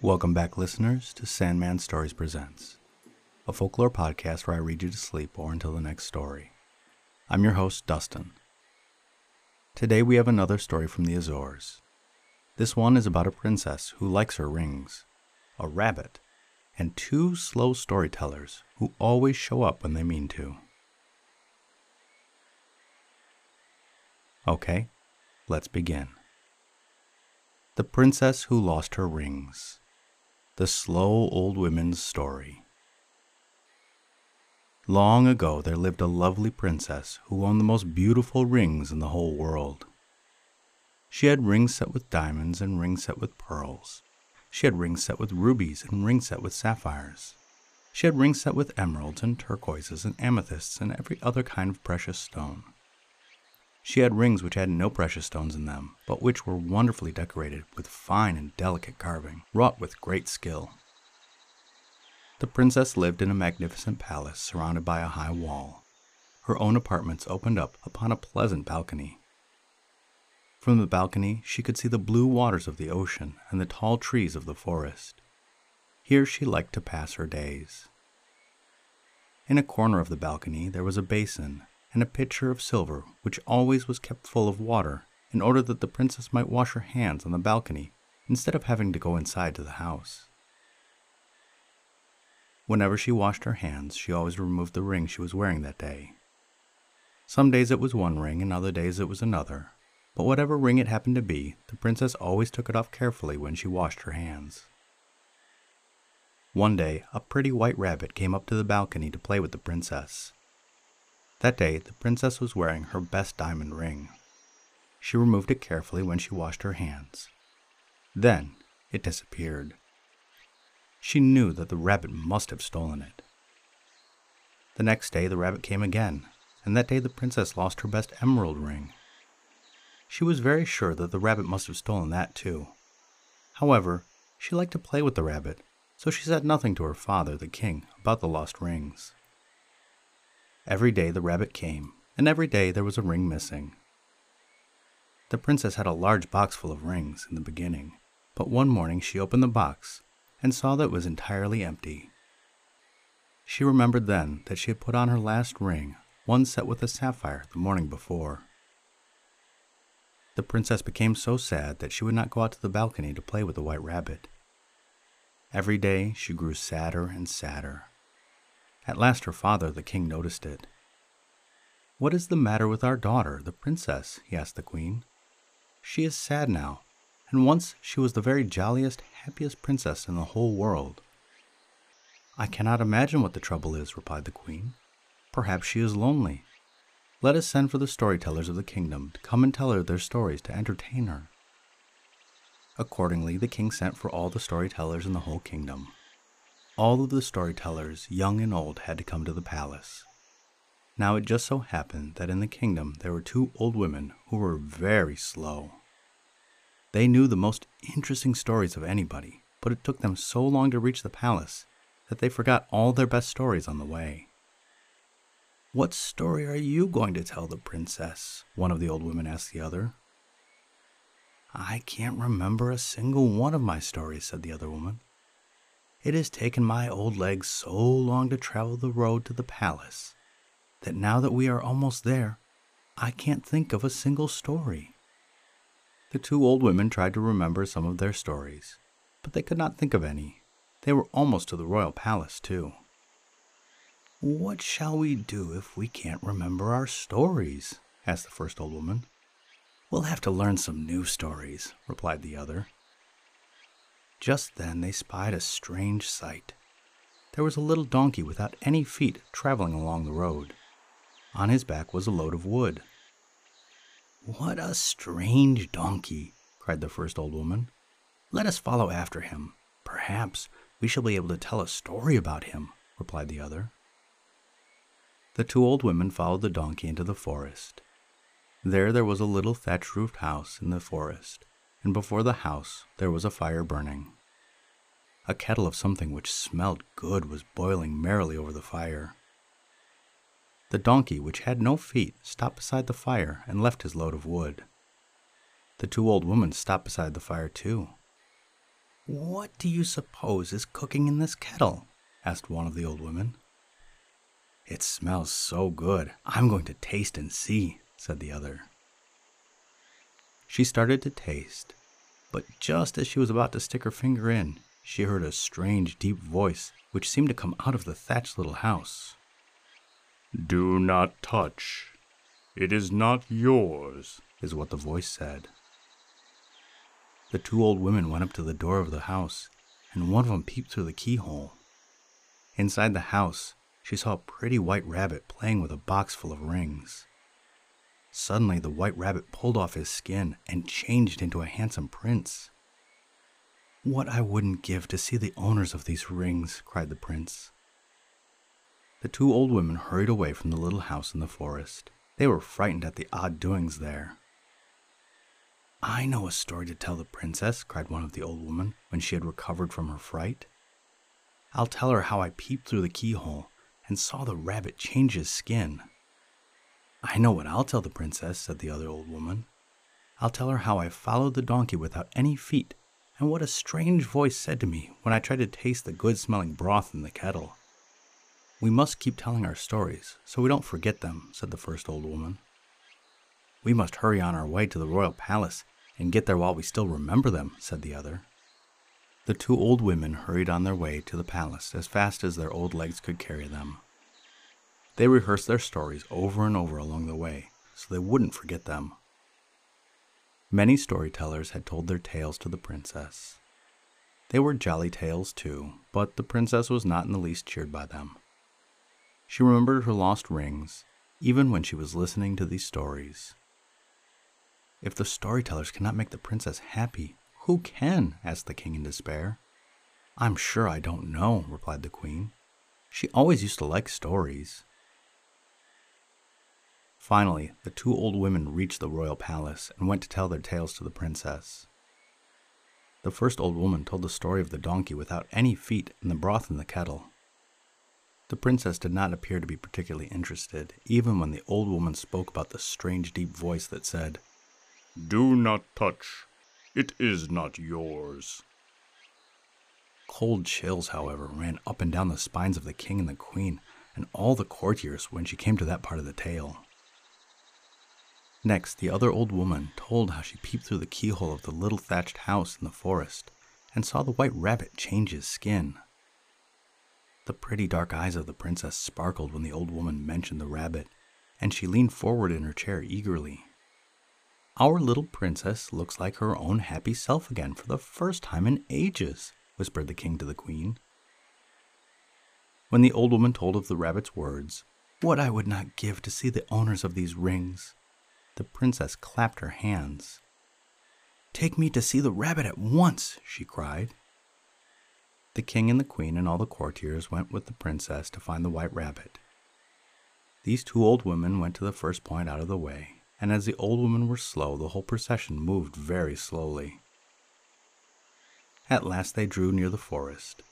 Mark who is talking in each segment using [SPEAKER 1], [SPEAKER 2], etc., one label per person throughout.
[SPEAKER 1] Welcome back, listeners, to Sandman Stories Presents, a folklore podcast where I read you to sleep or until the next story. I'm your host, Dustin. Today we have another story from the Azores. This one is about a princess who likes her rings, a rabbit, and two slow storytellers who always show up when they mean to. Okay, let's begin. The Princess Who Lost Her Rings. The Slow Old Women's Story. Long ago, there lived a lovely princess who owned the most beautiful rings in the whole world. She had rings set with diamonds and rings set with pearls. She had rings set with rubies and rings set with sapphires. She had rings set with emeralds and turquoises and amethysts and every other kind of precious stone. She had rings which had no precious stones in them, but which were wonderfully decorated with fine and delicate carving, wrought with great skill. The princess lived in a magnificent palace surrounded by a high wall. Her own apartments opened up upon a pleasant balcony. From the balcony, she could see the blue waters of the ocean and the tall trees of the forest. Here she liked to pass her days. In a corner of the balcony, there was a basin and a pitcher of silver which always was kept full of water in order that the princess might wash her hands on the balcony instead of having to go inside to the house. Whenever she washed her hands, she always removed the ring she was wearing that day. Some days it was one ring, and other days it was another, but whatever ring it happened to be, the princess always took it off carefully when she washed her hands. One day, a pretty white rabbit came up to the balcony to play with the princess. That day, the princess was wearing her best diamond ring. She removed it carefully when she washed her hands. Then it disappeared. She knew that the rabbit must have stolen it. The next day, the rabbit came again, and that day the princess lost her best emerald ring. She was very sure that the rabbit must have stolen that too. However, she liked to play with the rabbit, so she said nothing to her father, the king, about the lost rings. Every day the rabbit came, and every day there was a ring missing. The princess had a large box full of rings in the beginning, but one morning she opened the box and saw that it was entirely empty. She remembered then that she had put on her last ring, one set with a sapphire, the morning before. The princess became so sad that she would not go out to the balcony to play with the white rabbit. Every day she grew sadder and sadder. At last her father, the king, noticed it. What is the matter with our daughter, the princess? he asked the queen. She is sad now, and once she was the very jolliest, happiest princess in the whole world. I cannot imagine what the trouble is, replied the queen. Perhaps she is lonely. Let us send for the storytellers of the kingdom to come and tell her their stories to entertain her. Accordingly, the king sent for all the storytellers in the whole kingdom. All of the storytellers, young and old, had to come to the palace. Now it just so happened that in the kingdom there were two old women who were very slow. They knew the most interesting stories of anybody, but it took them so long to reach the palace that they forgot all their best stories on the way. What story are you going to tell the princess? One of the old women asked the other. I can't remember a single one of my stories, said the other woman. It has taken my old legs so long to travel the road to the palace that now that we are almost there, I can't think of a single story. The two old women tried to remember some of their stories, but they could not think of any. They were almost to the royal palace, too. What shall we do if we can't remember our stories? asked the first old woman. We'll have to learn some new stories, replied the other. Just then they spied a strange sight. There was a little donkey without any feet traveling along the road. On his back was a load of wood. What a strange donkey, cried the first old woman. Let us follow after him. Perhaps we shall be able to tell a story about him, replied the other. The two old women followed the donkey into the forest. There there was a little thatch roofed house in the forest, and before the house there was a fire burning. A kettle of something which smelled good was boiling merrily over the fire. The donkey, which had no feet, stopped beside the fire and left his load of wood. The two old women stopped beside the fire too. What do you suppose is cooking in this kettle? asked one of the old women. It smells so good. I'm going to taste and see, said the other. She started to taste, but just as she was about to stick her finger in, she heard a strange, deep voice which seemed to come out of the thatched little house.
[SPEAKER 2] Do not touch. It is not yours,
[SPEAKER 1] is what the voice said. The two old women went up to the door of the house, and one of them peeped through the keyhole. Inside the house, she saw a pretty white rabbit playing with a box full of rings. Suddenly, the white rabbit pulled off his skin and changed into a handsome prince. What I wouldn't give to see the owners of these rings, cried the prince. The two old women hurried away from the little house in the forest. They were frightened at the odd doings there. I know a story to tell the princess, cried one of the old women when she had recovered from her fright. I'll tell her how I peeped through the keyhole and saw the rabbit change his skin. I know what I'll tell the princess, said the other old woman. I'll tell her how I followed the donkey without any feet, and what a strange voice said to me when I tried to taste the good smelling broth in the kettle. We must keep telling our stories so we don't forget them, said the first old woman. We must hurry on our way to the royal palace and get there while we still remember them, said the other. The two old women hurried on their way to the palace as fast as their old legs could carry them. They rehearsed their stories over and over along the way so they wouldn't forget them. Many storytellers had told their tales to the princess. They were jolly tales, too, but the princess was not in the least cheered by them. She remembered her lost rings, even when she was listening to these stories. If the storytellers cannot make the princess happy, who can? asked the king in despair. I'm sure I don't know, replied the queen. She always used to like stories. Finally, the two old women reached the royal palace and went to tell their tales to the princess. The first old woman told the story of the donkey without any feet and the broth in the kettle. The princess did not appear to be particularly interested, even when the old woman spoke about the strange deep voice that said,
[SPEAKER 2] Do not touch. It is not yours.
[SPEAKER 1] Cold chills, however, ran up and down the spines of the king and the queen and all the courtiers when she came to that part of the tale. Next, the other old woman told how she peeped through the keyhole of the little thatched house in the forest and saw the white rabbit change his skin. The pretty dark eyes of the princess sparkled when the old woman mentioned the rabbit, and she leaned forward in her chair eagerly. Our little princess looks like her own happy self again for the first time in ages, whispered the king to the queen. When the old woman told of the rabbit's words, What I would not give to see the owners of these rings, the princess clapped her hands. Take me to see the rabbit at once, she cried. The king and the queen and all the courtiers went with the princess to find the white rabbit. These two old women went to the first point out of the way, and as the old women were slow, the whole procession moved very slowly. At last they drew near the forest.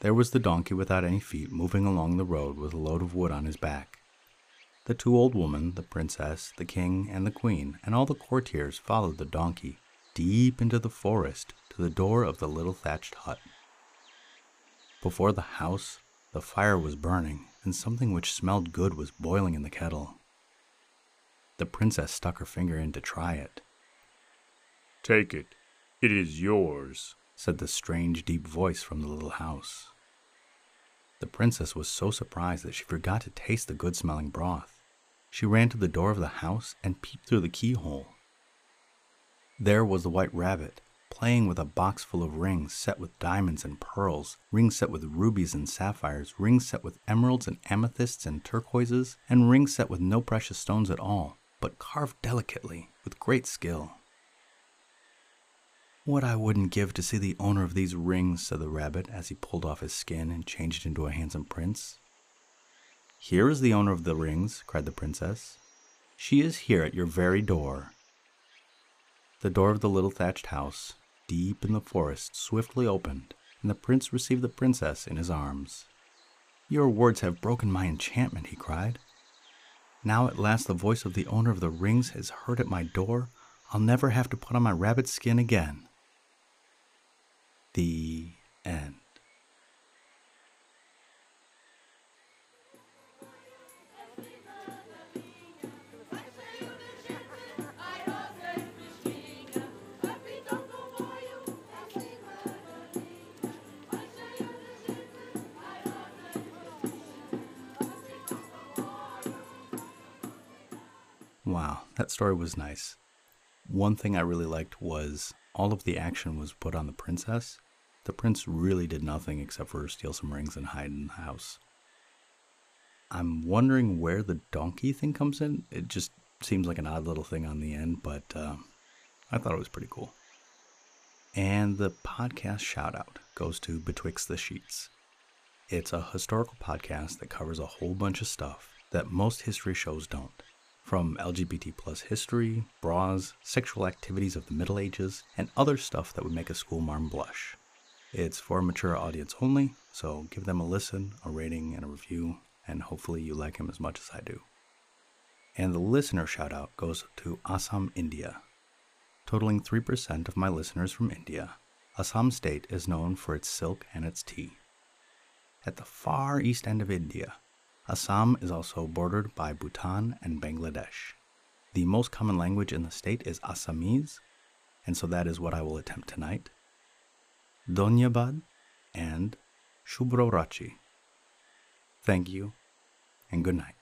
[SPEAKER 1] There was the donkey without any feet moving along the road with a load of wood on his back. The two old women, the princess, the king, and the queen, and all the courtiers followed the donkey deep into the forest to the door of the little thatched hut. Before the house, the fire was burning, and something which smelled good was boiling in the kettle. The princess stuck her finger in to try it.
[SPEAKER 2] Take it. It is yours,
[SPEAKER 1] said the strange, deep voice from the little house. The princess was so surprised that she forgot to taste the good smelling broth. She ran to the door of the house and peeped through the keyhole. There was the white rabbit, playing with a box full of rings set with diamonds and pearls, rings set with rubies and sapphires, rings set with emeralds and amethysts and turquoises, and rings set with no precious stones at all, but carved delicately with great skill. What I wouldn't give to see the owner of these rings, said the rabbit as he pulled off his skin and changed into a handsome prince. Here is the owner of the rings, cried the princess. She is here at your very door. The door of the little thatched house, deep in the forest, swiftly opened, and the prince received the princess in his arms. Your words have broken my enchantment, he cried. Now at last the voice of the owner of the rings is heard at my door. I'll never have to put on my rabbit skin again. The end. That story was nice. One thing I really liked was all of the action was put on the princess. The prince really did nothing except for steal some rings and hide in the house. I'm wondering where the donkey thing comes in. It just seems like an odd little thing on the end, but uh, I thought it was pretty cool. And the podcast shout out goes to Betwixt the Sheets. It's a historical podcast that covers a whole bunch of stuff that most history shows don't from LGBT plus history, bras, sexual activities of the Middle Ages, and other stuff that would make a schoolmarm blush. It's for a mature audience only, so give them a listen, a rating, and a review, and hopefully you like him as much as I do. And the listener shout out goes to Assam, India. Totaling 3% of my listeners from India, Assam state is known for its silk and its tea. At the far east end of India, Assam is also bordered by Bhutan and Bangladesh. The most common language in the state is Assamese, and so that is what I will attempt tonight. Donyabad and Shubhro Rachi. Thank you, and good night.